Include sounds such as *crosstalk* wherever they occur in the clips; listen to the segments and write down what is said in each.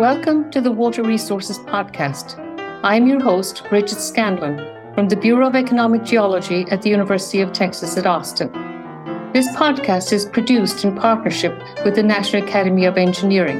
Welcome to the Water Resources Podcast. I'm your host, Bridget Scanlon, from the Bureau of Economic Geology at the University of Texas at Austin. This podcast is produced in partnership with the National Academy of Engineering.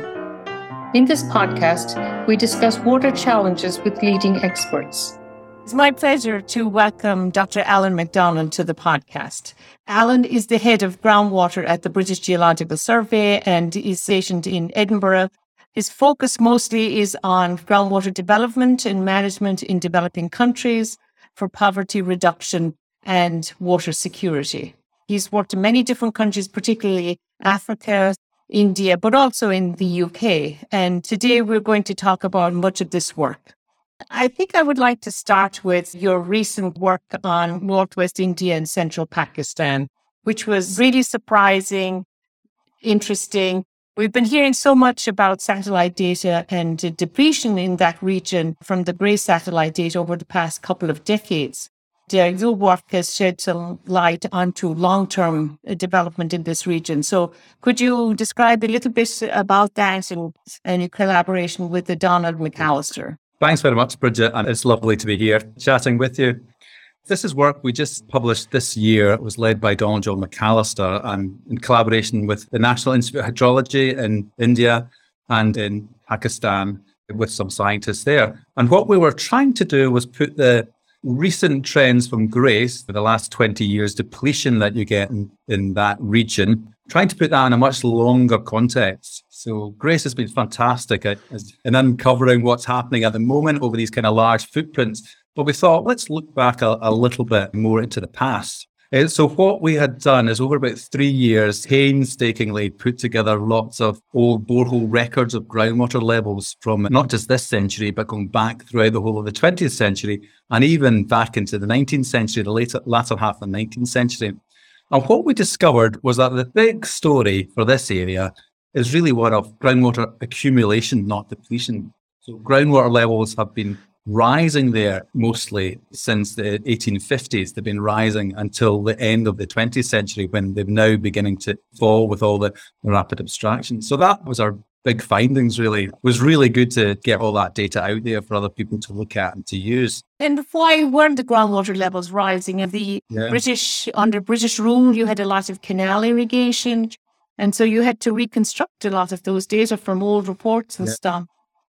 In this podcast, we discuss water challenges with leading experts. It's my pleasure to welcome Dr. Alan MacDonald to the podcast. Alan is the head of groundwater at the British Geological Survey and is stationed in Edinburgh his focus mostly is on groundwater development and management in developing countries for poverty reduction and water security. He's worked in many different countries, particularly Africa, India, but also in the UK. And today we're going to talk about much of this work. I think I would like to start with your recent work on Northwest India and Central Pakistan, which was really surprising, interesting, We've been hearing so much about satellite data and depletion in that region from the GRACE satellite data over the past couple of decades. Your work has shed some light onto long term uh, development in this region. So, could you describe a little bit about that and, and your collaboration with the Donald McAllister? Thanks very much, Bridget. And it's lovely to be here chatting with you. This is work we just published this year. It was led by Donald John McAllister and in collaboration with the National Institute of Hydrology in India and in Pakistan with some scientists there. And what we were trying to do was put the recent trends from GRACE for the last 20 years, depletion that you get in, in that region, trying to put that in a much longer context. So GRACE has been fantastic at, in uncovering what's happening at the moment over these kind of large footprints. But we thought, let's look back a, a little bit more into the past. Uh, so what we had done is over about three years, painstakingly put together lots of old borehole records of groundwater levels from not just this century, but going back throughout the whole of the 20th century and even back into the 19th century, the later, latter half of the 19th century. And what we discovered was that the big story for this area is really one of groundwater accumulation, not depletion. So groundwater levels have been rising there mostly since the 1850s. They've been rising until the end of the 20th century when they're now beginning to fall with all the, rapid abstraction. So that was our big findings really it was really good to get all that data out there for other people to look at and to use and why weren't the groundwater levels rising of the yeah. british under british rule you had a lot of canal irrigation and so you had to reconstruct a lot of those data from old reports and yeah. stuff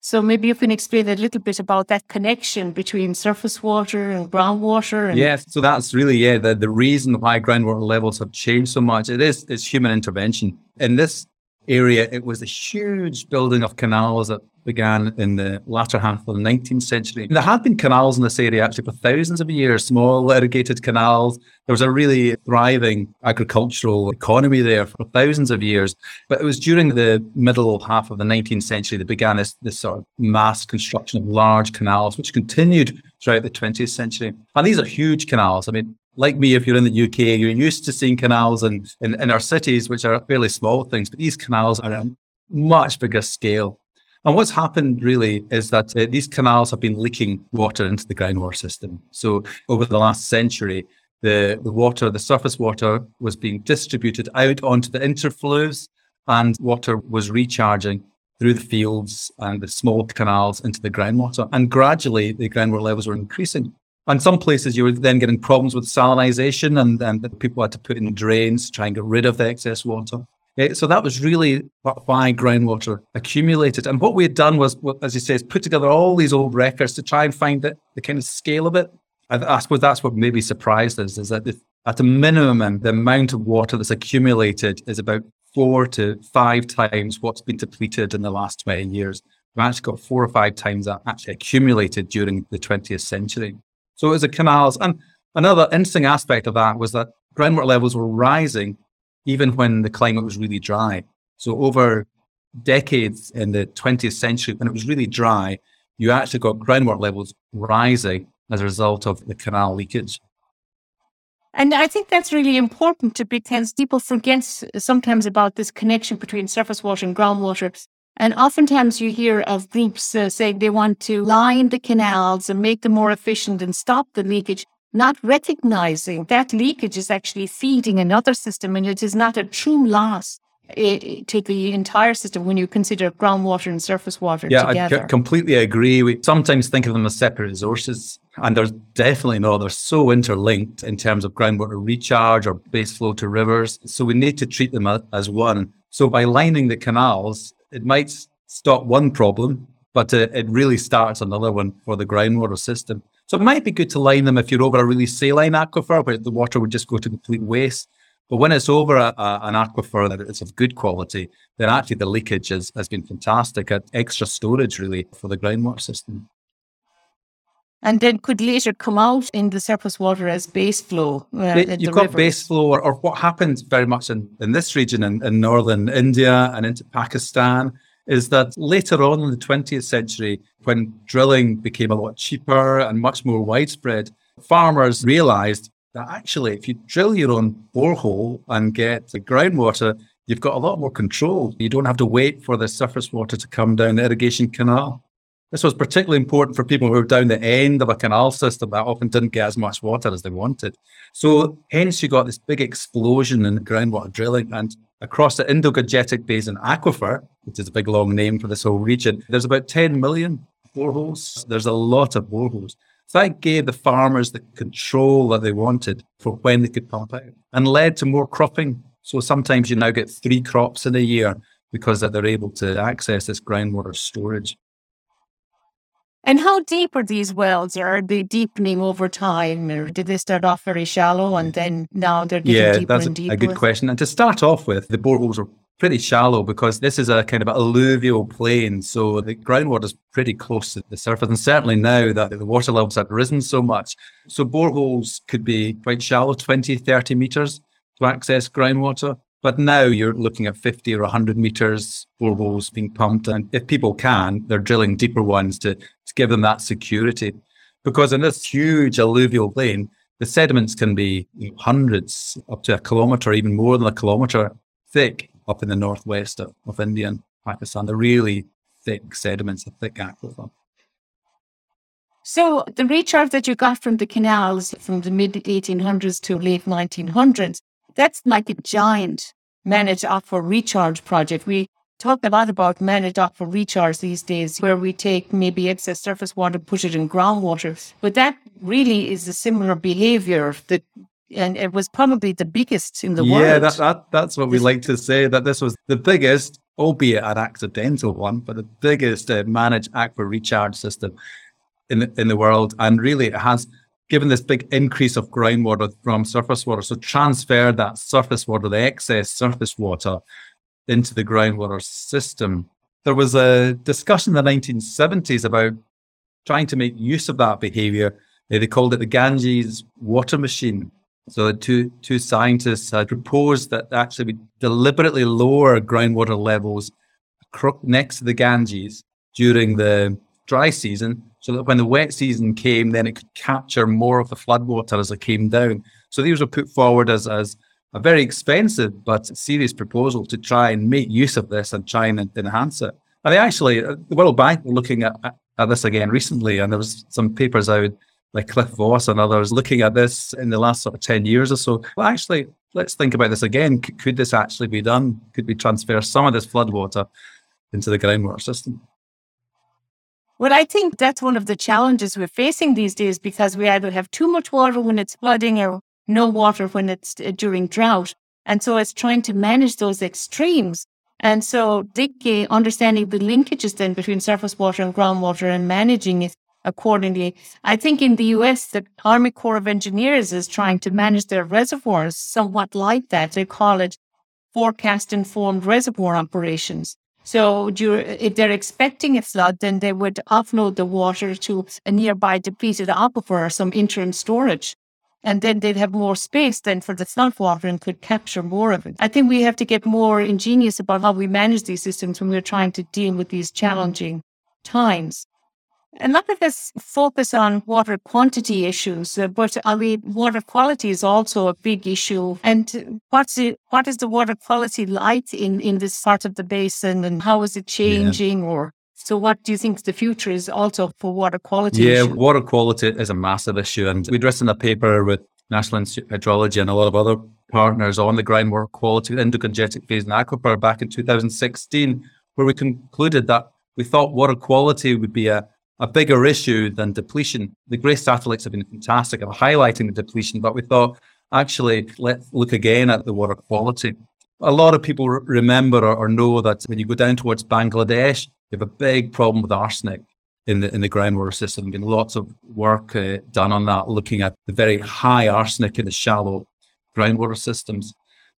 so maybe you can explain a little bit about that connection between surface water and groundwater. And- yes, so that's really yeah the, the reason why groundwater levels have changed so much. It is it's human intervention. In this area, it was a huge building of canals that began in the latter half of the 19th century. There had been canals in this area actually for thousands of years, small irrigated canals. There was a really thriving agricultural economy there for thousands of years. But it was during the middle half of the 19th century that began this, this sort of mass construction of large canals, which continued throughout the 20th century. And these are huge canals. I mean, like me, if you're in the UK, you're used to seeing canals in, in, in our cities, which are fairly small things, but these canals are a much bigger scale. And what's happened really is that uh, these canals have been leaking water into the groundwater system. So over the last century, the, the water, the surface water was being distributed out onto the interflows and water was recharging through the fields and the small canals into the groundwater. And gradually the groundwater levels were increasing. And some places you were then getting problems with salinization and, and people had to put in drains to try and get rid of the excess water. Eh, so that was really why groundwater accumulated. And what we had done was, as you say, is put together all these old records to try and find the, the kind of scale of it. I, I suppose that's what maybe surprised us is that at a minimum, the amount of water that's accumulated is about four to five times what's been depleted in the last 20 years. We've actually got four or five times that actually accumulated during the 20th century. So it was the canals. And another interesting aspect of that was that groundwater levels were rising even when the climate was really dry. So over decades in the 20th century, when it was really dry, you actually got groundwater levels rising as a result of the canal leakage. And I think that's really important to because people forget sometimes about this connection between surface water and groundwater. And oftentimes you hear of groups uh, saying they want to line the canals and make them more efficient and stop the leakage not recognizing that leakage is actually feeding another system and it is not a true loss to the entire system when you consider groundwater and surface water yeah, together. I completely agree. We sometimes think of them as separate resources, and there's definitely not. They're so interlinked in terms of groundwater recharge or base flow to rivers. So we need to treat them as one. So by lining the canals, it might stop one problem, but it, it really starts another one for the groundwater system. So it might be good to line them if you're over a really saline aquifer where the water would just go to complete waste. But when it's over a, a, an aquifer that is of good quality, then actually the leakage is, has been fantastic at extra storage really for the groundwater system. And then could later come out in the surface water as base flow. Uh, You've got rivers. base flow, or, or, what happens very much in, in this region in, in northern India and into Pakistan is that later on in the 20th century, when drilling became a lot cheaper and much more widespread, farmers realized that actually, if you drill your own borehole and get the groundwater, you've got a lot more control. You don't have to wait for the surface water to come down the irrigation canal. This was particularly important for people who were down the end of a canal system that often didn't get as much water as they wanted. So, hence, you got this big explosion in groundwater drilling. And across the Indo Gangetic Basin Aquifer, which is a big long name for this whole region, there's about 10 million boreholes. There's a lot of boreholes. So that gave the farmers the control that they wanted for when they could pump out and led to more cropping. So sometimes you now get three crops in a year because they're able to access this groundwater storage. And how deep are these wells? Are they deepening over time, or did they start off very shallow and then now they're getting yeah, deeper that's and deeper? a good question. And to start off with, the boreholes are pretty shallow because this is a kind of alluvial plain. So the groundwater is pretty close to the surface. And certainly now that the water levels have risen so much. So boreholes could be quite shallow, 20, 30 meters to access groundwater. But now you're looking at 50 or 100 meters boreholes being pumped. And if people can, they're drilling deeper ones to, to give them that security. Because in this huge alluvial plain, the sediments can be hundreds up to a kilometer, even more than a kilometer thick up in the northwest of, of India and Pakistan. They're really thick sediments, a thick aquifer. So the recharge that you got from the canals from the mid 1800s to late 1900s, that's like a giant managed aquifer recharge project. We talk a lot about managed aquifer recharge these days, where we take maybe excess surface water, put it in groundwater. But that really is a similar behavior that and it was probably the biggest in the yeah, world. Yeah, that, that, that's what we like to say, that this was the biggest, albeit an accidental one, but the biggest uh, managed aquifer recharge system in the, in the world. And really, it has given this big increase of groundwater from surface water. So transfer that surface water, the excess surface water, into the groundwater system. There was a discussion in the 1970s about trying to make use of that behavior. They called it the Ganges water machine. So two two scientists had proposed that actually we deliberately lower groundwater levels next to the Ganges during the dry season, so that when the wet season came, then it could capture more of the floodwater as it came down. So these were put forward as as a very expensive but serious proposal to try and make use of this and try and enhance it. And they actually, uh, the World Bank were looking at, at this again recently, and there was some papers out like Cliff Voss and others looking at this in the last sort of 10 years or so. Well, actually, let's think about this again. C- could this actually be done? Could we transfer some of this floodwater into the groundwater system? Well, I think that's one of the challenges we're facing these days because we either have too much water when it's flooding or no water when it's uh, during drought. And so it's trying to manage those extremes. And so, Dick, understanding the linkages then between surface water and groundwater and managing it accordingly. I think in the US, the Army Corps of Engineers is trying to manage their reservoirs somewhat like that. They call it forecast informed reservoir operations. So if they're expecting a flood, then they would offload the water to a nearby depleted aquifer or some interim storage. And then they'd have more space then for the flood water and could capture more of it. I think we have to get more ingenious about how we manage these systems when we're trying to deal with these challenging times. A lot of us focus on water quantity issues, uh, but I mean, water quality is also a big issue. And what's it, what is the water quality like in, in this part of the basin and how is it changing yeah. or so what do you think the future is also for water quality? Yeah, water quality is a massive issue. And we'd written a paper with National Institute of Hydrology and a lot of other partners on the groundwater quality Indo-Gangetic Basin aquifer back in 2016, where we concluded that we thought water quality would be a, a bigger issue than depletion. The GRACE satellites have been fantastic at highlighting the depletion, but we thought actually let's look again at the water quality. A lot of people remember or, know that when you go down towards Bangladesh, you have a big problem with arsenic in the in the groundwater system. Been lots of work uh, done on that, looking at the very high arsenic in the shallow groundwater systems.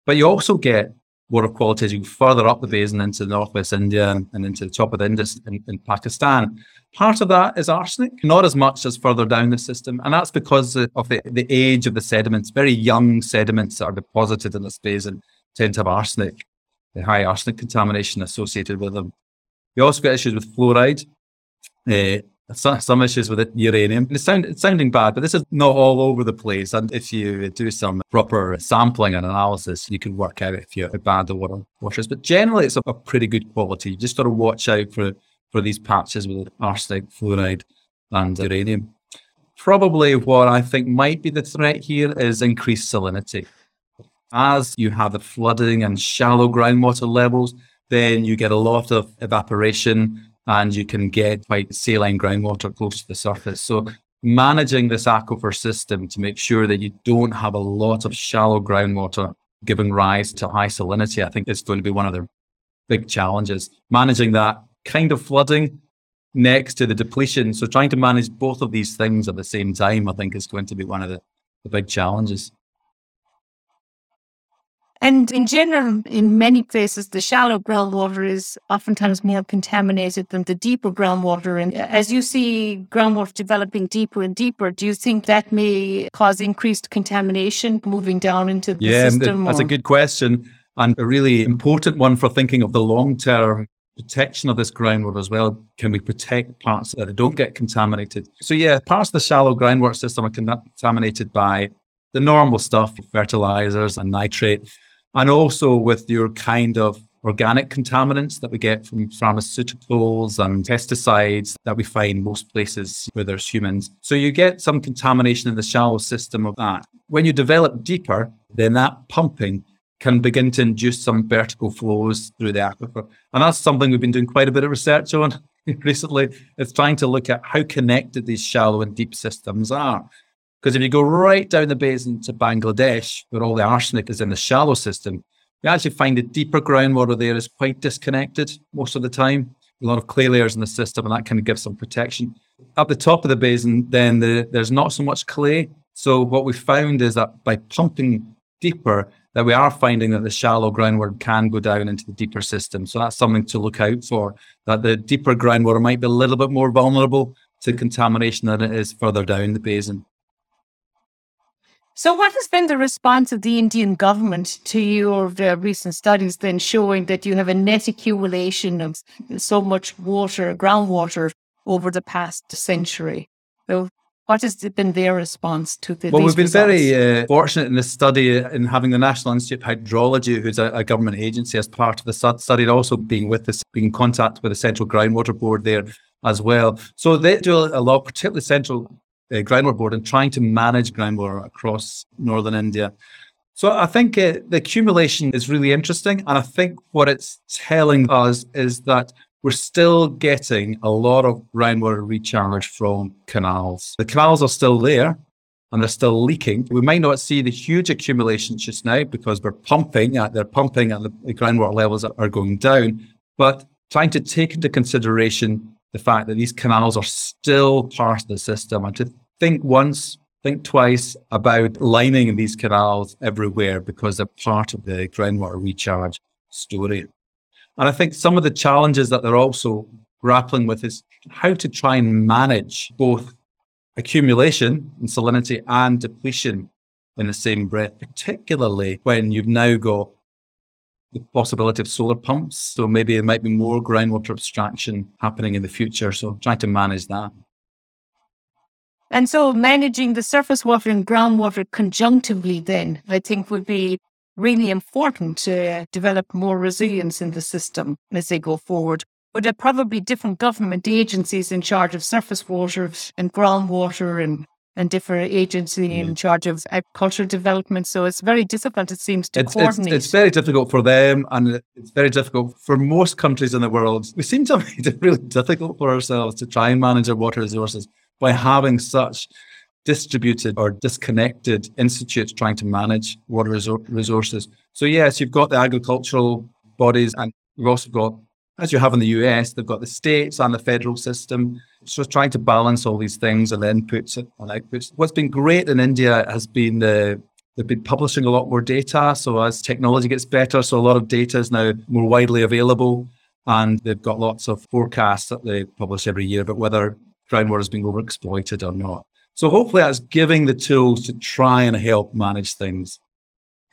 But you also get water quality as you go further up the basin into northwest India and, and into the top of the Indus in, in, Pakistan. Part of that is arsenic, not as much as further down the system. And that's because of the, the age of the sediments. Very young sediments that are deposited in this basin tend to have arsenic, the high arsenic contamination associated with them. We also get issues with fluoride. Uh, some issues with it, uranium. It's, sound, it's sounding bad, but this is not all over the place. And if you do some proper sampling and analysis, you can work out if you're bad the water washers. But generally, it's a pretty good quality. You just got to watch out for, for these patches with arsenic, fluoride, and uranium. Probably what I think might be the threat here is increased salinity. As you have the flooding and shallow groundwater levels, then you get a lot of evaporation and you can get quite saline groundwater close to the surface. So managing this aquifer system to make sure that you don't have a lot of shallow groundwater giving rise to high salinity, I think is going to be one of the big challenges. Managing that kind of flooding next to the depletion. So trying to manage both of these things at the same time, I think is going to be one of the, the big challenges. And in general, in many places, the shallow groundwater is oftentimes more contaminated than the deeper groundwater. And as you see groundwater developing deeper and deeper, do you think that may cause increased contamination moving down into the yeah, system? Yeah, that's or? a good question and a really important one for thinking of the long term protection of this groundwater as well. Can we protect parts that don't get contaminated? So, yeah, parts of the shallow groundwater system are contaminated by the normal stuff, fertilizers and nitrate and also with your kind of organic contaminants that we get from pharmaceuticals and pesticides that we find most places where there's humans. So you get some contamination in the shallow system of that. When you develop deeper, then that pumping can begin to induce some vertical flows through the aquifer. And that's something we've been doing quite a bit of research on *laughs* recently. It's trying to look at how connected these shallow and deep systems are. Because if you go right down the basin to Bangladesh, where all the arsenic is in the shallow system, you actually find the deeper groundwater there is quite disconnected most of the time. A lot of clay layers in the system, and that kind of gives some protection. At the top of the basin, then the, there's not so much clay. So what we found is that by pumping deeper, that we are finding that the shallow groundwater can go down into the deeper system. So that's something to look out for. That the deeper groundwater might be a little bit more vulnerable to contamination than it is further down the basin. So, what has been the response of the Indian government to your uh, recent studies then showing that you have a net accumulation of so much water, groundwater, over the past century? So, what has been their response to the, well, we've been results? very uh, fortunate in this study in having the National Institute of Hydrology, who's a, a, government agency, as part of the study, and also being with us, being in contact with the Central Groundwater Board there as well. So they do a lot, particularly Central uh, groundwater board in trying to manage groundwater across northern India. So I think uh, the accumulation is really interesting, and I think what it's telling us is that we're still getting a lot of groundwater recharge from canals. The canals are still there and they're still leaking. We might not see the huge accumulation just now because we're pumping, they're pumping and the groundwater levels are going down, but trying to take into consideration the fact that these canals are still part of the system and to think once, think twice about lining these canals everywhere because they're part of the groundwater recharge story. And I think some of the challenges that they're also grappling with is how to try and manage both accumulation and salinity and depletion in the same breath, particularly when you've now got the possibility of solar pumps. So maybe there might be more groundwater abstraction happening in the future. So trying to manage that. And so managing the surface water and groundwater conjunctively then, I think would be really important to develop more resilience in the system as they go forward. But there are probably different government agencies in charge of surface water and groundwater and and different agency mm. in charge of agricultural development. So it's very difficult, it seems, to it's, coordinate. It's, it's, very difficult for them, and it's very difficult for most countries in the world. We seem to make it really difficult for ourselves to try and manage our water resources by having such distributed or disconnected institutes trying to manage water resources. So yes, you've got the agricultural bodies, and you've also got, as you have in the US, they've got the states and the federal system. So trying to balance all these things and inputs and outputs. What's been great in India has been the They've been publishing a lot more data. So as technology gets better, so a lot of data is now more widely available. And they've got lots of forecasts that they publish every year about whether groundwater is being overexploited or not. So hopefully that's giving the tools to try and help manage things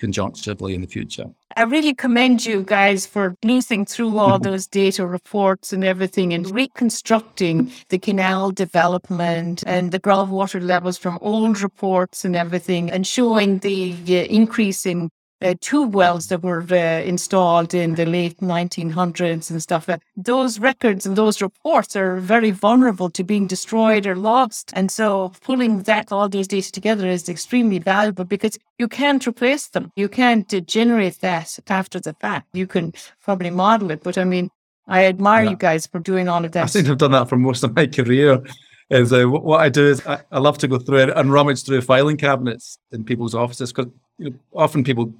conjunctively in the future. I really commend you guys for leafing through all those data reports and everything and reconstructing the canal development and the groundwater levels from old reports and everything and showing the uh, increase in uh, tube wells that were uh, installed in the late 1900s and stuff. Uh, those records and those reports are very vulnerable to being destroyed or lost. And so pulling that all these data together is extremely valuable because you can't replace them. You can't uh, generate that after the fact. You can probably model it, but I mean, I admire yeah. you guys for doing all of that. I think I've done that for most of my career. Is uh, what I do is I, I, love to go through and rummage through filing cabinets in people's offices because you know, often people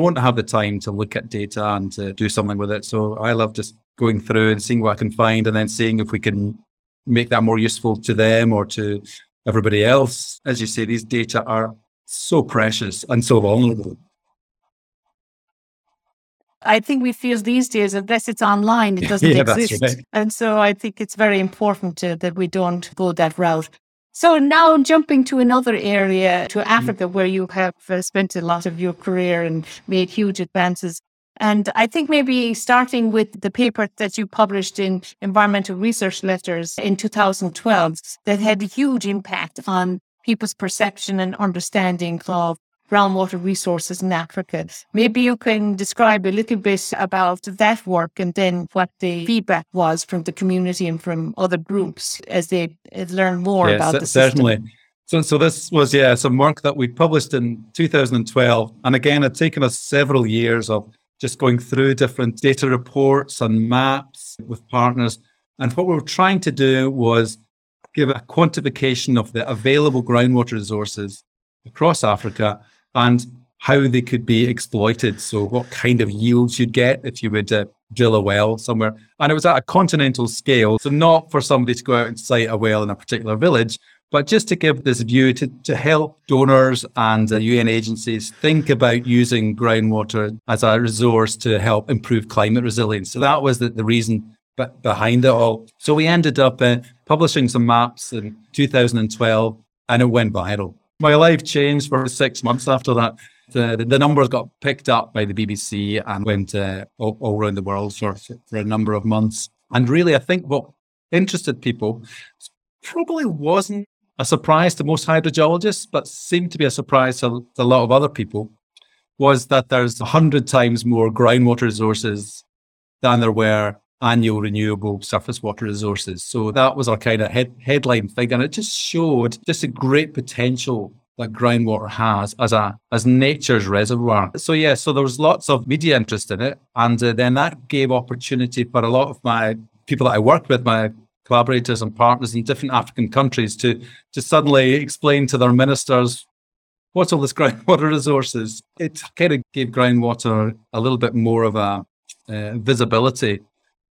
don't have the time to look at data and to do something with it. So I love just going through and seeing what I can find and then seeing if we can make that more useful to them or to everybody else. As you say, these data are so precious and so vulnerable. I think we feel these days, that unless it's online, it *laughs* doesn't yeah, exist. Right. And so I think it's very important to, that we don't go that route. So now jumping to another area, to mm. Africa, where you have uh, spent a lot of your career and made huge advances. And I think maybe starting with the paper that you published in Environmental Research Letters in 2012 that had a huge impact on people's perception and understanding of groundwater resources in Africa. Maybe you can describe a little bit about that work and then what the feedback was from the community and from other groups as they learn more about the system. Certainly. So, so this was, yeah, some work that we published in 2012. And again, it had taken us several years of just going through different data reports and maps with partners. And what we were trying to do was give a quantification of the available groundwater resources across Africa and how they could be exploited. So, what kind of yields you'd get if you would uh, drill a well somewhere. And it was at a continental scale. So, not for somebody to go out and site a well in a particular village, but just to give this view to, to help donors and uh, UN agencies think about using groundwater as a resource to help improve climate resilience. So, that was the, the reason behind it all. So, we ended up uh, publishing some maps in 2012 and it went viral my life changed for six months after that. The, the numbers got picked up by the BBC and went uh, all, all, around the world for, for a number of months. And really, I think what interested people probably wasn't a surprise to most hydrogeologists, but seemed to be a surprise to, to a lot of other people, was that there's a hundred times more groundwater resources than there were annual renewable surface water resources. So that was our kind of head, headline thing. And it just showed just a great potential that groundwater has as a as nature's reservoir. So yeah, so there was lots of media interest in it, and uh, then that gave opportunity for a lot of my people that I worked with, my collaborators and partners in different African countries, to to suddenly explain to their ministers what's all this *laughs* groundwater resources. It kind of gave groundwater a little bit more of a uh, visibility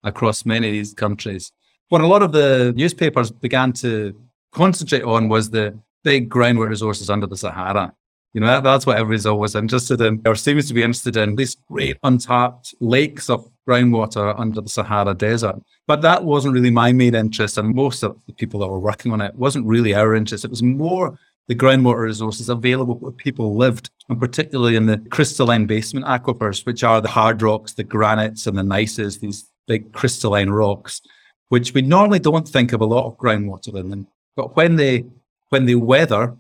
across many of these countries. What a lot of the newspapers began to concentrate on was the big groundwater resources under the Sahara. You know, that, that's what everybody's always interested in, or seems to be interested in, these great untapped lakes of groundwater under the Sahara Desert. But that wasn't really my main interest, and most of the people that were working on it wasn't really our interest. It was more the groundwater resources available where people lived, and particularly in the crystalline basement aquifers, which are the hard rocks, the granites, and the gneisses, these big crystalline rocks, which we normally don't think of a lot of groundwater in them. But when they when they weather,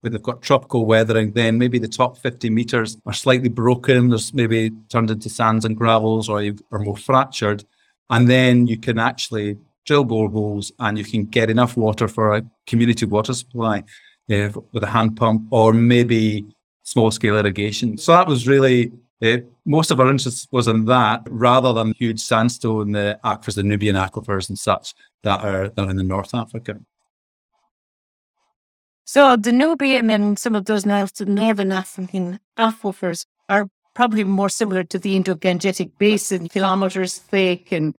when they've got tropical weathering, then maybe the top 50 meters are slightly broken. There's maybe turned into sands and gravels or are more fractured. And then you can actually drill boreholes and you can get enough water for a community water supply. uh, with a hand pump or maybe small scale irrigation. So that was really uh, most of our interest was in that rather than huge sandstone aquifers, the Nubian aquifers and such that are, that in the North Africa. So the Nubian and some of those northern African aquifers are probably more similar to the Indo-Gangetic Basin, kilometers thick, and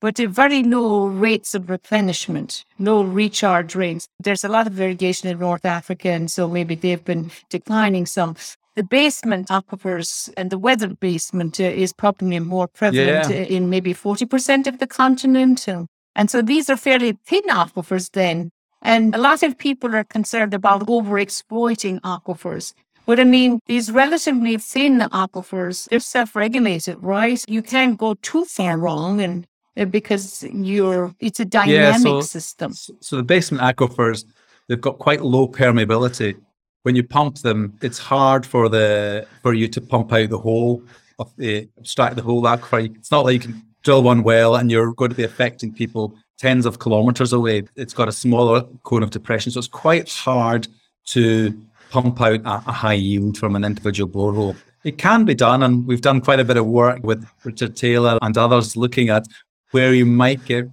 but very low rates of replenishment, no recharge rates. There's a lot of variation in North Africa, and so maybe they've been declining some. The basement aquifers and the weathered basement uh, is probably more prevalent yeah. in maybe 40% of the continent. And, so these are fairly thin aquifers then. And a lot of people are concerned about overexploiting aquifers. But I mean, these relatively thin aquifers, they're self-regulated, right? You can't go too far wrong and uh, because you're it's a dynamic yeah, so, system. So the basement aquifers, they've got quite low permeability. When you pump them, it's hard for the for you to pump out the whole of the abstract the whole aquifer. It's not like you can drill one well and you're going to be affecting people tens of kilometers away. It's got a smaller cone of depression, so it's quite hard to pump out a, a high yield from an individual borehole. It can be done, and we've done quite a bit of work with Richard Taylor and others looking at where you might get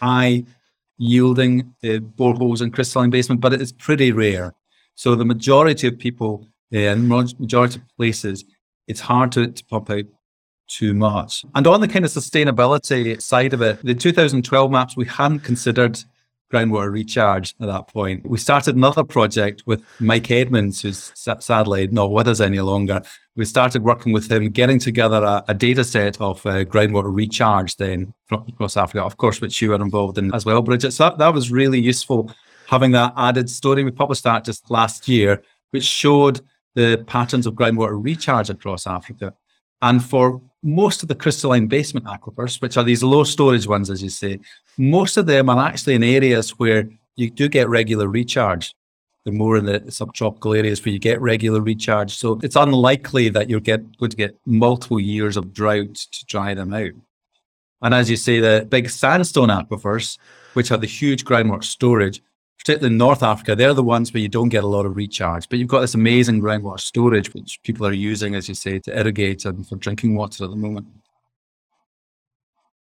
high yielding uh, boreholes in crystalline basement, but it's pretty rare. So the majority of people in majority of places, it's hard to, to pump out too much. And on the kind of sustainability side of it, the 2012 maps, we hadn't considered groundwater recharge at that point. We started another project with Mike Edmunds, who's sadly not with us any longer. We started working with him, getting together a, a data set of uh, groundwater recharge then across Africa, of course, which you were involved in as well, Bridget. So that, that was really useful having that added story. We published that just last year, which showed the patterns of groundwater recharge across Africa. And for most of the crystalline basement aquifers, which are these low storage ones, as you say, most of them are actually in areas where you do get regular recharge. The more in the subtropical areas where you get regular recharge. So it's unlikely that you're get, going to get multiple years of drought to dry them out. And as you say, the big sandstone aquifers, which have the huge groundwater storage, particularly in North Africa, they're the ones where you don't get a lot of recharge. But you've got this amazing groundwater storage, which people are using, as you say, to irrigate and for drinking water at the moment.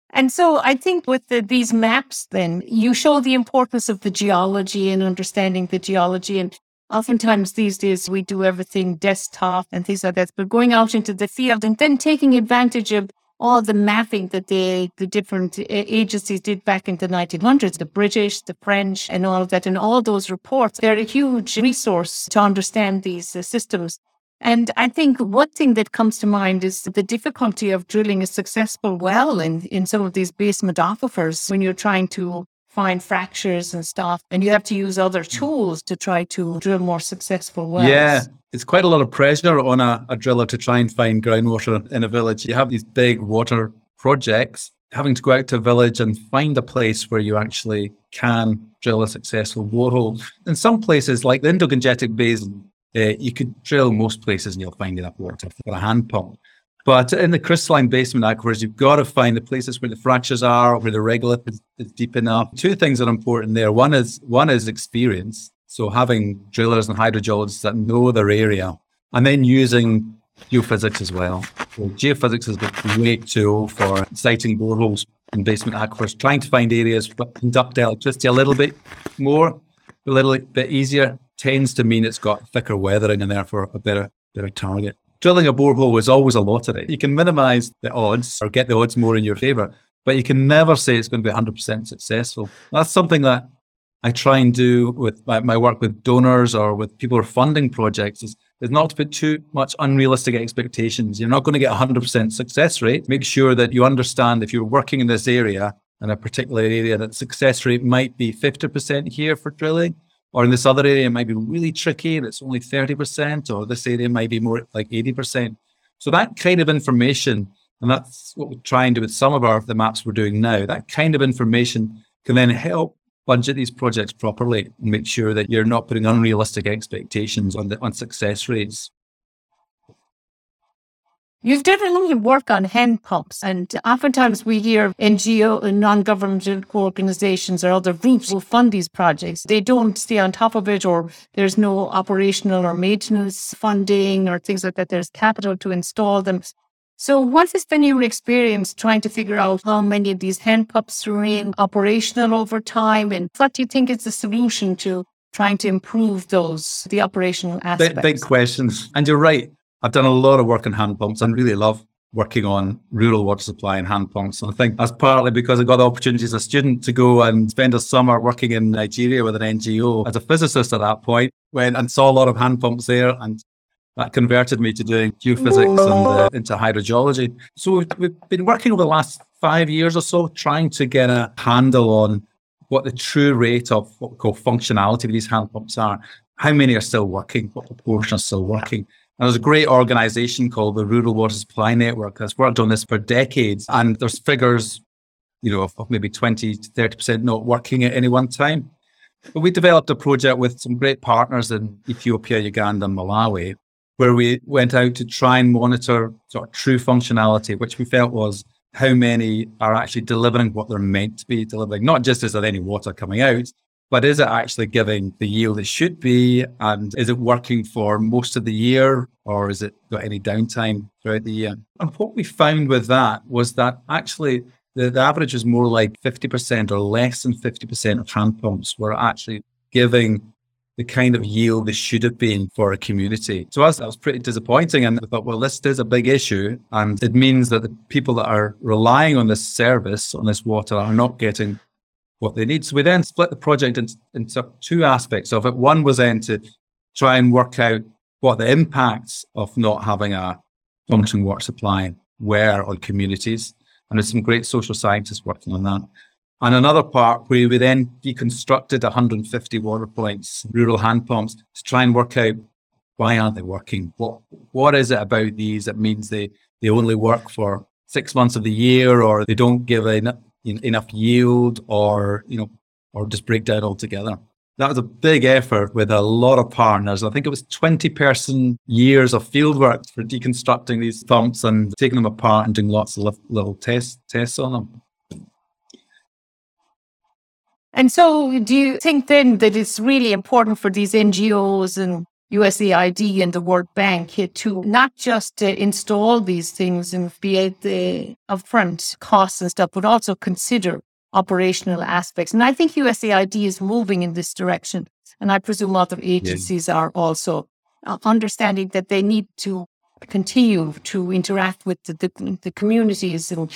And so I think with the, these maps, then you show the importance of the geology and understanding the geology. And oftentimes these days we do everything desktop and things like that, but going out into the field and then taking advantage of all the mapping that the, the different agencies did back in the 1900s, the British, the French, and all of that, and all those reports, they're a huge resource to understand these uh, systems. And I think one thing that comes to mind is the difficulty of drilling a successful well in, in some of these basement aquifers when you're trying to find fractures and stuff, and you have to use other tools to try to drill more successful wells. Yeah, it's quite a lot of pressure on a, a driller to try and find groundwater in a village. You have these big water projects, having to go out to a village and find a place where you actually can drill a successful borehole. In some places, like the Indo-Gangetic Basin, uh, you could drill most places and you'll find enough water for a hand pump. But in the crystalline basement aquifers, you've got to find the places where the fractures are, where the regolith is, is deep enough. Two things are important there. One is one is experience. So having drillers and hydrogeologists that know their area, and then using geophysics as well. So geophysics is a great tool for siting boreholes in basement aquifers, trying to find areas that conduct electricity a little bit more, a little bit easier, tends to mean it's got thicker weathering and therefore a better better target. Drilling a borehole is always a lottery. You can minimize the odds or get the odds more in your favor, but you can never say it's going to be 100% successful. That's something that I try and do with my, my, work with donors or with people who are funding projects is, is not to put too much unrealistic expectations. You're not going to get 100% success rate. Make sure that you understand if you're working in this area, in a particular area, that success rate might be 50% here for drilling, or in this other area, it might be really tricky and it's only 30%, or this area might be more like 80%. So that kind of information, and that's what we try and do with some of our the maps we're doing now, that kind of information can then help budget these projects properly and make sure that you're not putting unrealistic expectations on the on success rates. You've done a lot of work on hand pumps, and oftentimes we hear NGO and non-governmental organizations or other groups will fund these projects. They don't stay on top of it, or there's no operational or maintenance funding or things like that. There's capital to install them. So, what has been your experience trying to figure out how many of these hand pumps remain operational over time, and what do you think is the solution to trying to improve those the operational aspects? Big, big questions, and you're right I've done a lot of work on hand pumps and really love working on rural water supply and hand pumps. And I think that's partly because I got the opportunity as a student to go and spend a summer working in Nigeria with an NGO as a physicist at that point, went and saw a lot of hand pumps there. And that converted me to doing geophysics and uh, into hydrogeology. So we've, we've been working over the last five years or so trying to get a handle on what the true rate of what we call functionality of these hand pumps are. How many are still working? What proportion are still working? And there's a great organization called the Rural Water Supply Network that's worked on this for decades. And there's figures, you know, of, maybe 20 to 30% not working at any one time. But we developed a project with some great partners in Ethiopia, Uganda, and Malawi, where we went out to try and monitor sort of true functionality, which we felt was how many are actually delivering what they're meant to be delivering, not just is there any water coming out, but is it actually giving the yield it should be? And is it working for most of the year or is it got any downtime throughout the year? And what we found with that was that actually the, the average is more like 50% or less than 50% of hand pumps were actually giving the kind of yield they should have been for a community. So us, that was pretty disappointing. And I thought, well, this is a big issue. And it means that the people that are relying on this service, on this water, are not getting what they need. So we then split the project into, into two aspects of it. One was then to try and work out what the impacts of not having a functioning water supply were on communities. And there's some great social scientists working on that. And another part where we then deconstructed 150 water points, rural hand pumps, to try and work out why aren't they working? What what is it about these that means they they only work for six months of the year or they don't give enough enough yield or, you know, or just break down altogether. That was a big effort with a lot of partners. I think it was 20 person years of fieldwork for deconstructing these pumps and taking them apart and doing lots of little tests, tests on them. And so, do you think then that it's really important for these NGOs and USAID and the World Bank to not just uh, install these things and be at the upfront costs and stuff, but also consider operational aspects. And I think USAID is moving in this direction. And I presume other agencies yeah. are also uh, understanding that they need to continue to interact with the, the, the communities and,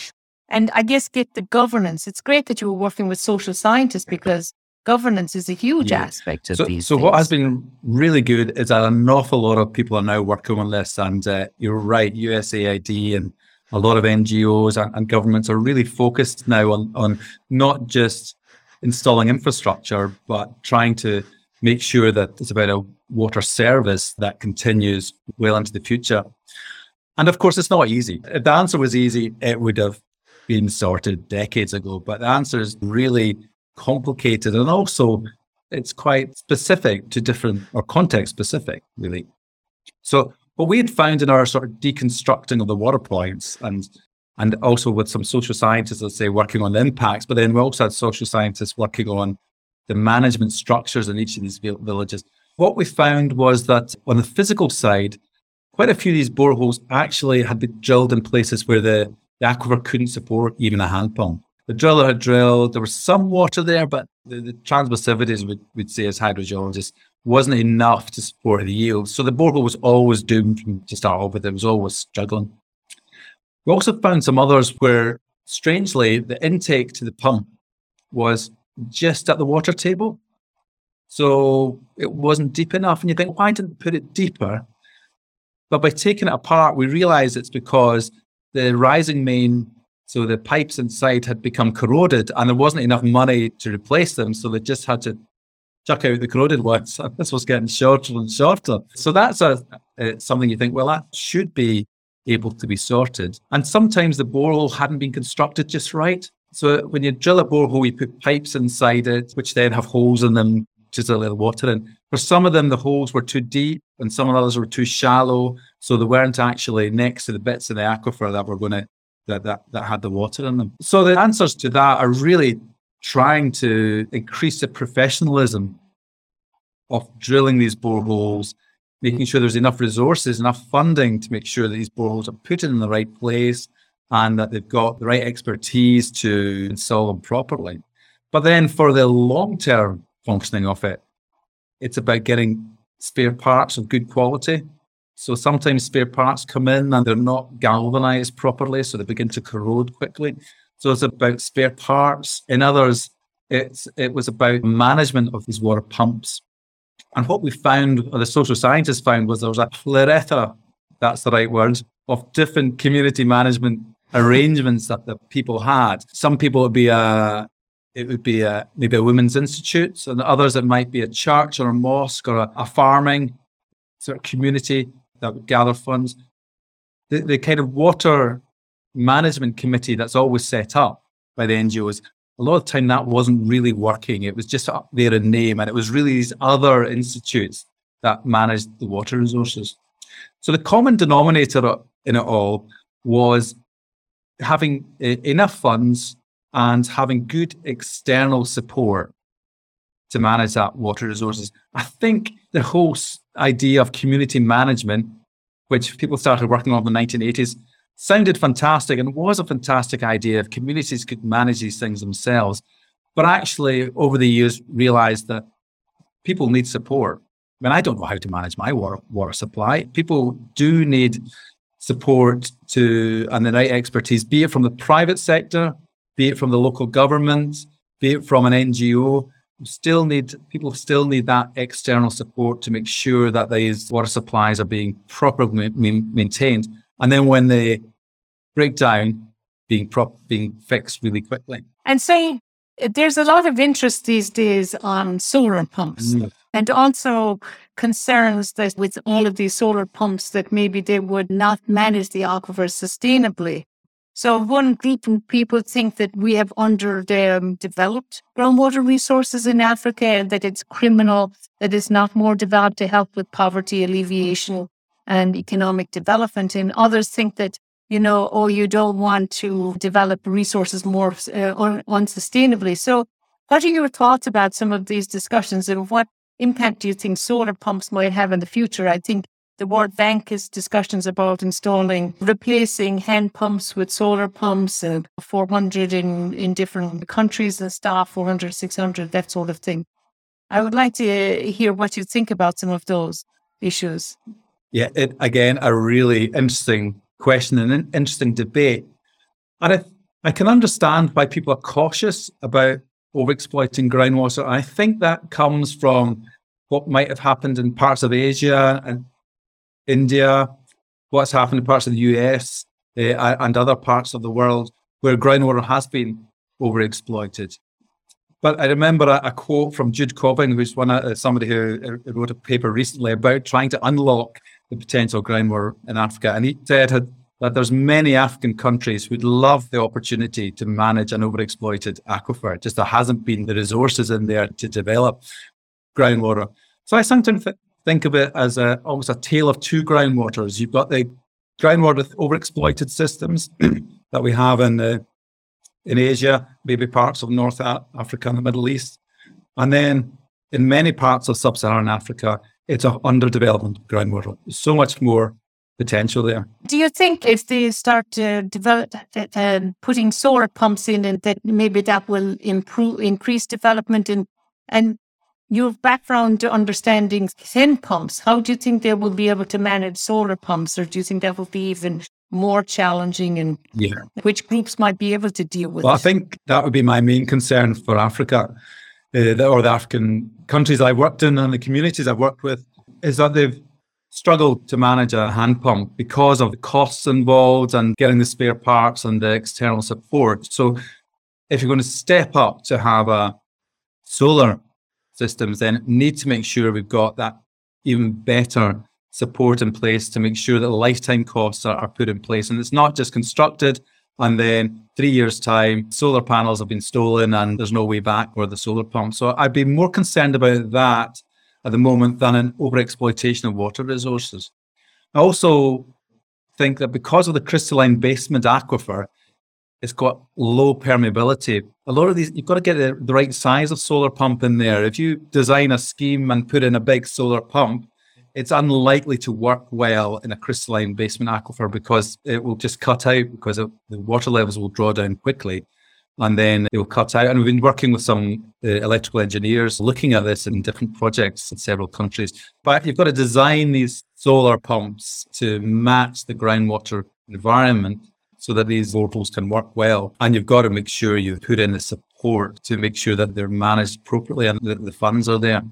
and I guess get the governance. It's great that you were working with social scientists because governance is a huge yeah. aspect of so, these. So things. what has been really good is that an awful lot of people are now working on this, and uh, you're right, USAID and a lot of NGOs and, and, governments are really focused now on on not just installing infrastructure, but trying to make sure that it's about a water service that continues well into the future. And of course, it's not easy. If the answer was easy, it would have been sorted decades ago. But the answer is really complicated and also it's quite specific to different or context specific, really. So what we had found in our sort of deconstructing of the water points and and also with some social scientists, let's say, working on the impacts, but then we also had social scientists working on the management structures in each of these villages. What we found was that on the physical side, quite a few of these boreholes actually had been drilled in places where the, the aquifer couldn't support even a hand pump. The driller had drilled, there was some water there, but the, the transmissivities, would would say as hydrogeologists, wasn't enough to support the yield. So the borehole was always doomed to start off with. It was always struggling. We also found some others where, strangely, the intake to the pump was just at the water table. So it wasn't deep enough. And you think, why didn't they put it deeper? But by taking it apart, we realized it's because the rising main so the pipes inside had become corroded and there wasn't enough money to replace them. So they just had to chuck out the corroded ones. And *laughs* this was getting shorter and shorter. So that's a, uh, something you think, well, that should be able to be sorted. And sometimes the borehole hadn't been constructed just right. So when you drill a borehole, you put pipes inside it, which then have holes in them to let the water in. For some of them, the holes were too deep and some of the others were too shallow. So they weren't actually next to the bits of the aquifer that were going to, that, that, that had the water in them. So the answers to that are really trying to increase the professionalism of drilling these boreholes, making sure there's enough resources, enough funding to make sure that these boreholes are put in the right place and that they've got the right expertise to install them properly. But then for the long term functioning of it, it's about getting spare parts of good quality. So sometimes spare parts come in and they're not galvanized properly, so they begin to corrode quickly. So it's about spare parts. In others, it's it was about management of these water pumps. And what we found, or the social scientists found, was there was a plethora, that's the right word, of different community management arrangements that the people had. Some people would be a it would be a, maybe a women's institute, and others it might be a church or a mosque or a, a farming sort of community that would gather funds. The, the kind of water management committee that's always set up by the NGOs, a lot of time that wasn't really working. It was just up there in name, and it was really these other institutes that managed the water resources. So the common denominator in it all was having enough funds and having good external support to manage that water resources. I think the whole idea of community management, which people started working on in the 1980s, sounded fantastic and was a fantastic idea if communities could manage these things themselves. But actually, over the years, realized that people need support. I mean, I don't know how to manage my water, water supply. People do need support to and the right expertise, be it from the private sector, be it from the local government, be it from an NGO. Still need people still need that external support to make sure that these water supplies are being properly ma- maintained, and then when they break down, being prop being fixed really quickly. And so there's a lot of interest these days on solar pumps. Mm. And also concerns that with all of these solar pumps that maybe they would not manage the aquifer sustainably. So one group of people think that we have underdeveloped groundwater resources in Africa and that it's criminal that it's not more developed to help with poverty alleviation and economic development. And others think that, you know, oh, you don't want to develop resources more uh, unsustainably. So what are your thoughts about some of these discussions and what impact do you think solar pumps might have in the future? I think the World Bank is discussions about installing, replacing hand pumps with solar pumps, uh, and 400 in, in different countries and stuff, 400, 600, that sort of thing. I would like to uh, hear what you think about some of those issues. Yeah, it, again, a really interesting question and an interesting debate. And I, I can understand why people are cautious about overexploiting groundwater. I think that comes from what might have happened in parts of Asia and India, what's happened in parts of the US uh, eh, and other parts of the world where groundwater has been overexploited. But I remember a, a quote from Jude Cobbing, who's one uh, somebody who uh, wrote a paper recently about trying to unlock the potential groundwater in Africa, and he said that there's many African countries who'd love the opportunity to manage an overexploited aquifer. Just there hasn't been the resources in there to develop groundwater. So I sometimes th- think of it as a, almost a tale of two groundwaters. You've got the groundwater overexploited systems *clears throat* that we have in the, in Asia, maybe parts of North Africa and the Middle East, and then in many parts of sub-Saharan Africa, it's a underdeveloped groundwater. There's so much more potential there. Do you think if they start to develop uh, putting solar pumps in, and that maybe that will improve, increase development in and your background to understanding thin pumps, how do you think they will be able to manage solar pumps, or do you think that will be even more challenging and yeah. which groups might be able to deal with well, it? I think that would be my main concern for Africa uh, or the African countries I've worked in and the communities I've worked with is that they've struggled to manage a hand pump because of the costs involved and getting the spare parts and the external support. So if you're going to step up to have a solar systems, then need to make sure we've got that even better support in place to make sure that lifetime costs are, are put in place. And it's not just constructed And then three years' time, solar panels have been stolen and there's no way back for the solar pump. So I'd be more concerned about that at the moment than an overexploitation of water resources. I also think that because of the crystalline basement aquifer, it's got low permeability. A lot of these, you've got to get the, the right size of solar pump in there. If you design a scheme and put in a big solar pump, it's unlikely to work well in a crystalline basement aquifer because it will just cut out because it, the water levels will draw down quickly and then it will cut out. And we've been working with some uh, electrical engineers looking at this in different projects in several countries. But you've got to design these solar pumps to match the groundwater environment so that these boreholes can work well. And you've got to make sure you put in the support to make sure that they're managed appropriately and that the funds are there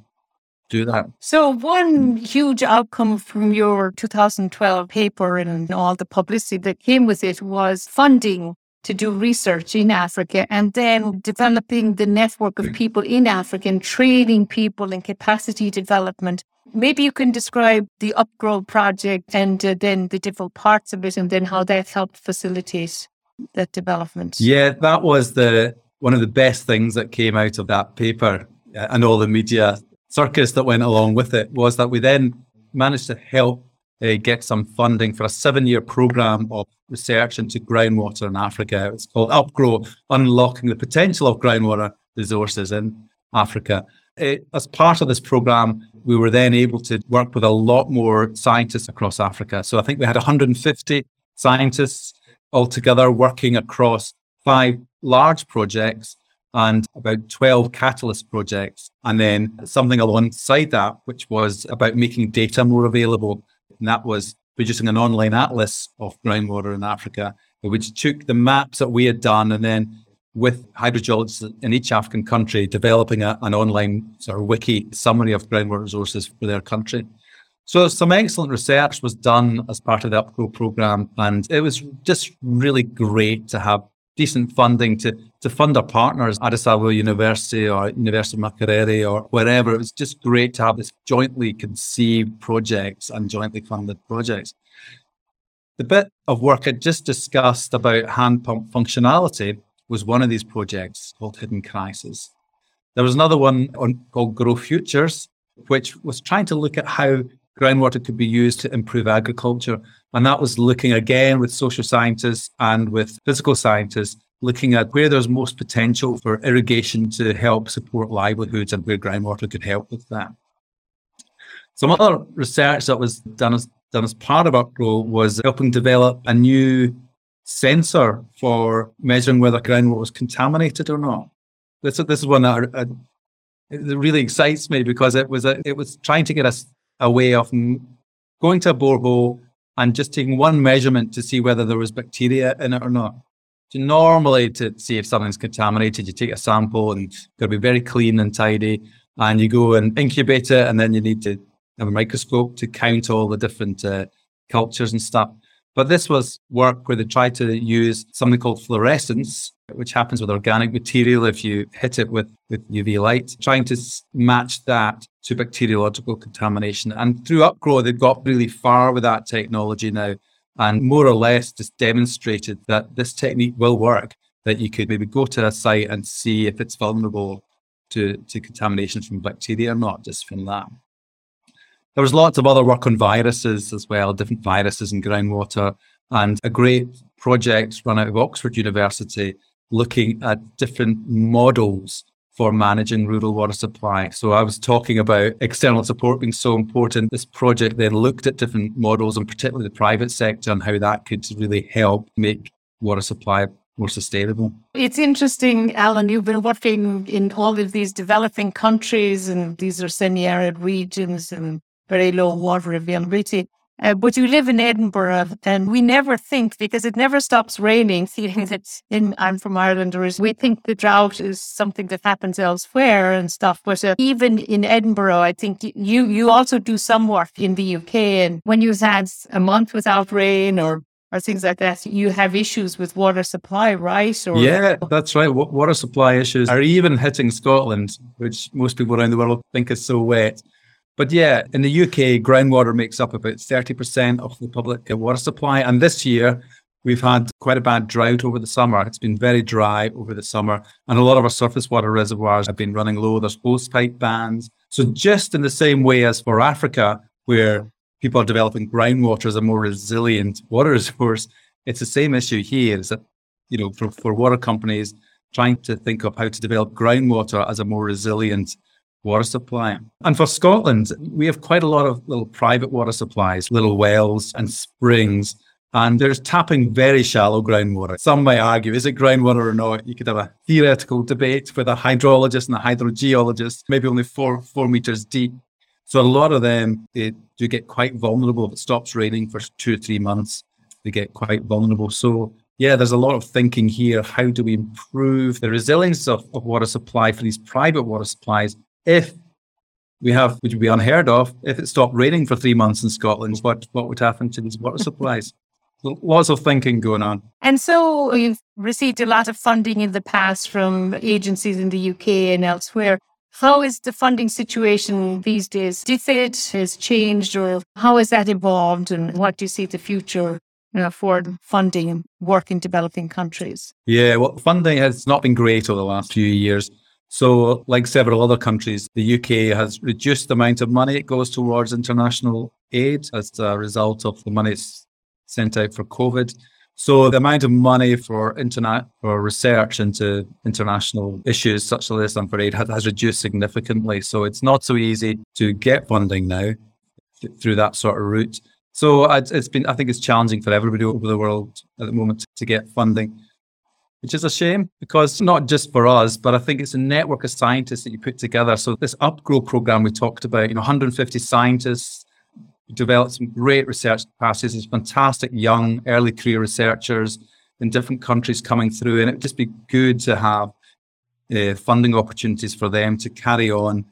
do that. So, one huge outcome from your 2012 paper and all the publicity that came with it was funding to do research in Africa and then developing the network of people in Africa and training people in capacity development. Maybe you can describe the UPGro project and uh, then the different parts of it and then how that helped facilitate that development. Yeah, that was the one of the best things that came out of that paper uh, and all the media circus that went along with it was that we then managed to help uh, get some funding for a seven year program of research into groundwater in Africa. It's called UPGro Unlocking the Potential of Groundwater Resources in Africa. It, as part of this program, we were then able to work with a lot more scientists across Africa. So I think we had 150 scientists altogether working across five large projects and about 12 catalyst projects. And then something alongside that, which was about making data more available and that was producing an online atlas of groundwater in Africa, which took the maps that we had done and then with hydrogeologists in each African country developing a, an online sort of wiki summary of groundwater resources for their country. So some excellent research was done as part of the UPGro program, and it was just really great to have decent funding to, to fund our partners, Addis Ababa University or University of Makerere or wherever. It was just great to have this jointly conceived projects and jointly funded projects. The bit of work I just discussed about hand pump functionality was one of these projects called Hidden Crisis. There was another one on, called GroFutures, which was trying to look at how groundwater could be used to improve agriculture. And that was looking again with social scientists and with physical scientists, looking at where there's most potential for irrigation to help support livelihoods and where groundwater could help with that. Some other research that was done as, done as part of UPGro was helping develop a new sensor for measuring whether groundwater was contaminated or not. This, this is one that, uh, it really excites me because it was a, it was trying to get us a way of going to a borehole and just taking one measurement to see whether there was bacteria in it or not. So normally, to see if something's contaminated, you take a sample and it's got to be very clean and tidy, and you go and incubate it, and then you need to have a microscope to count all the different uh, cultures and stuff. But this was work where they tried to use something called fluorescence, which happens with organic material if you hit it with, with UV light, trying to match that to bacteriological contamination. And through UPGro, they've got really far with that technology now and more or less just demonstrated that this technique will work, that you could maybe go to a site and see if it's vulnerable to, to contamination from bacteria or not, just from that. There was lots of other work on viruses as well, different viruses in groundwater, and a great project run out of Oxford University looking at different models for managing rural water supply. So I was talking about external support being so important. This project then looked at different models and particularly the private sector and how that could really help make water supply more sustainable. It's interesting, Alan, you've been working in all of these developing countries and these are semi-arid regions and very low water availability. Uh, but you live in Edinburgh, and we never think because it never stops raining. *laughs* Seeing that in I'm from Ireland, or we think the drought is something that happens elsewhere and stuff. But uh, even in Edinburgh, I think you you also do some work in the UK, and when you've had a month without rain or or things like that, you have issues with water supply, right? Or, yeah, that's right. water supply issues are even hitting Scotland, which most people around the world think is so wet. But yeah, in the UK, groundwater makes up about 30% of the public water supply. And this year, We've had quite a bad drought over the summer. It's been very dry over the summer, and a lot of our surface water reservoirs have been running low. There's hosepipe bans. So, just in the same way as for Africa, where people are developing groundwater as a more resilient water *laughs* resource, it's the same issue here. Is that you know, for, for water companies trying to think of how to develop groundwater as a more resilient water supply. And for Scotland, we have quite a lot of little private water supplies, little wells and springs and there's tapping very shallow groundwater. Some might argue, is it groundwater or not? You could have a theoretical debate with a hydrologist and a hydrogeologist, maybe only four, four meters deep. So a lot of them, they do get quite vulnerable. If it stops raining for two or three months, they get quite vulnerable. So yeah, there's a lot of thinking here. How do we improve the resilience of, of water supply for these private water supplies if we have, which would be unheard of, if it stopped raining for three months in Scotland, what, what would happen to these water supplies? *laughs* lots of thinking going on. And so you've received a lot of funding in the past from agencies in the UK and elsewhere. How is the funding situation these days? Do you think it has changed or how has that evolved and what do you see the future you know, for funding and work in developing countries? Yeah, well, funding has not been great over the last few years. So, like several other countries, the UK has reduced the amount of money it goes towards international aid as a result of the money it's sent out for COVID. So the amount of money for internet for research into international issues such as this and for aid has, has reduced significantly. So it's not so easy to get funding now th- through that sort of route. So it's been, I think it's challenging for everybody over the world at the moment to get funding, which is a shame because not just for us, but I think it's a network of scientists that you put together. So this UPGro program we talked about, you know, 150 scientists developed some great research capacities. There's fantastic young early career researchers in different countries coming through, and it'd just be good to have uh, funding opportunities for them to carry on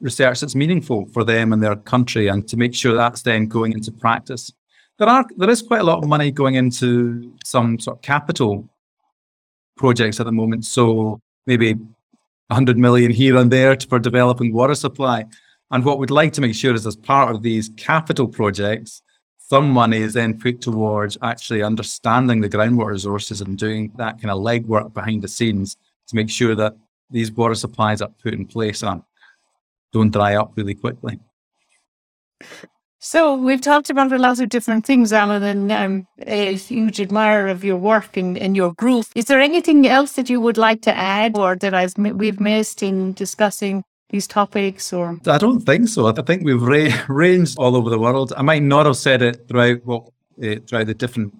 research that's meaningful for them and their country, and to make sure that's then going into practice. There are there is quite a lot of money going into some sort of capital projects at the moment. So maybe 100 million here and there for developing water supply. And what we'd like to make sure is as part of these capital projects, some money is then put towards actually understanding the groundwater resources and doing that kind of legwork behind the scenes to make sure that these water supplies are put in place and don't dry up really quickly. So we've talked about a lot of different things, Alan, and I'm a huge admirer of your work and, and your growth. Is there anything else that you would like to add or that I've we've missed in discussing these topics or? I don't think so. I think we've ra- ranged all over the world. I might not have said it throughout well uh, throughout the different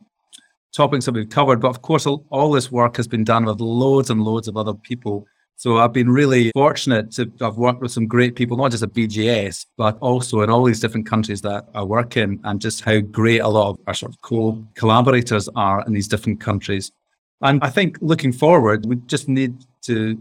topics that we've covered but of course all, all this work has been done with loads and loads of other people so I've been really fortunate to have worked with some great people, not just at BGS, but also in all these different countries that I work in, and just how great a lot of our sort of co collaborators are in these different countries. And I think looking forward, we just need to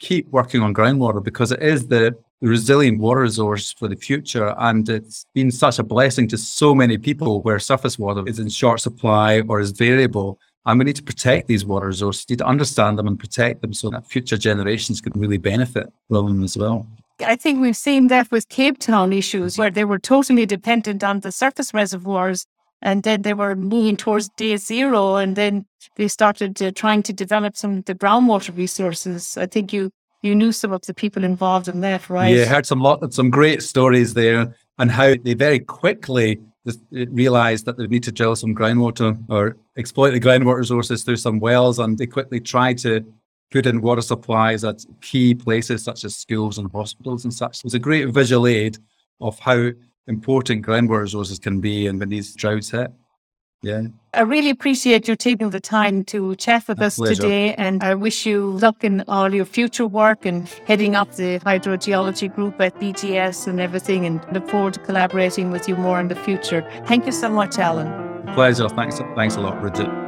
keep working on groundwater because it is the resilient water resource for the future. And it's been such a blessing to so many people where surface water is in short supply or is variable. And we need to protect these water resources, we need to understand them and protect them so that future generations can really benefit from them as well. I think we've seen that with Cape Town issues where they were totally dependent on the surface reservoirs and then they were moving towards day zero and then they started uh, trying to develop some of the groundwater resources. I think you you knew some of the people involved in that right? Yeah heard some lot some great stories there and how they very quickly realized that they need to drill some groundwater or exploit the groundwater resources through some wells and they quickly tried to put in water supplies at key places such as schools and hospitals and such. Was a great visual aid of how important groundwater resources can be and when these droughts hit. Yeah. I really appreciate you taking the time to chat with us pleasure. today. And I wish you luck in all your future work and heading up the hydrogeology group at BGS and everything. And look forward to collaborating with you more in the future. Thank you so much, Alan. Pleasure. Thanks, thanks a lot, Bridget.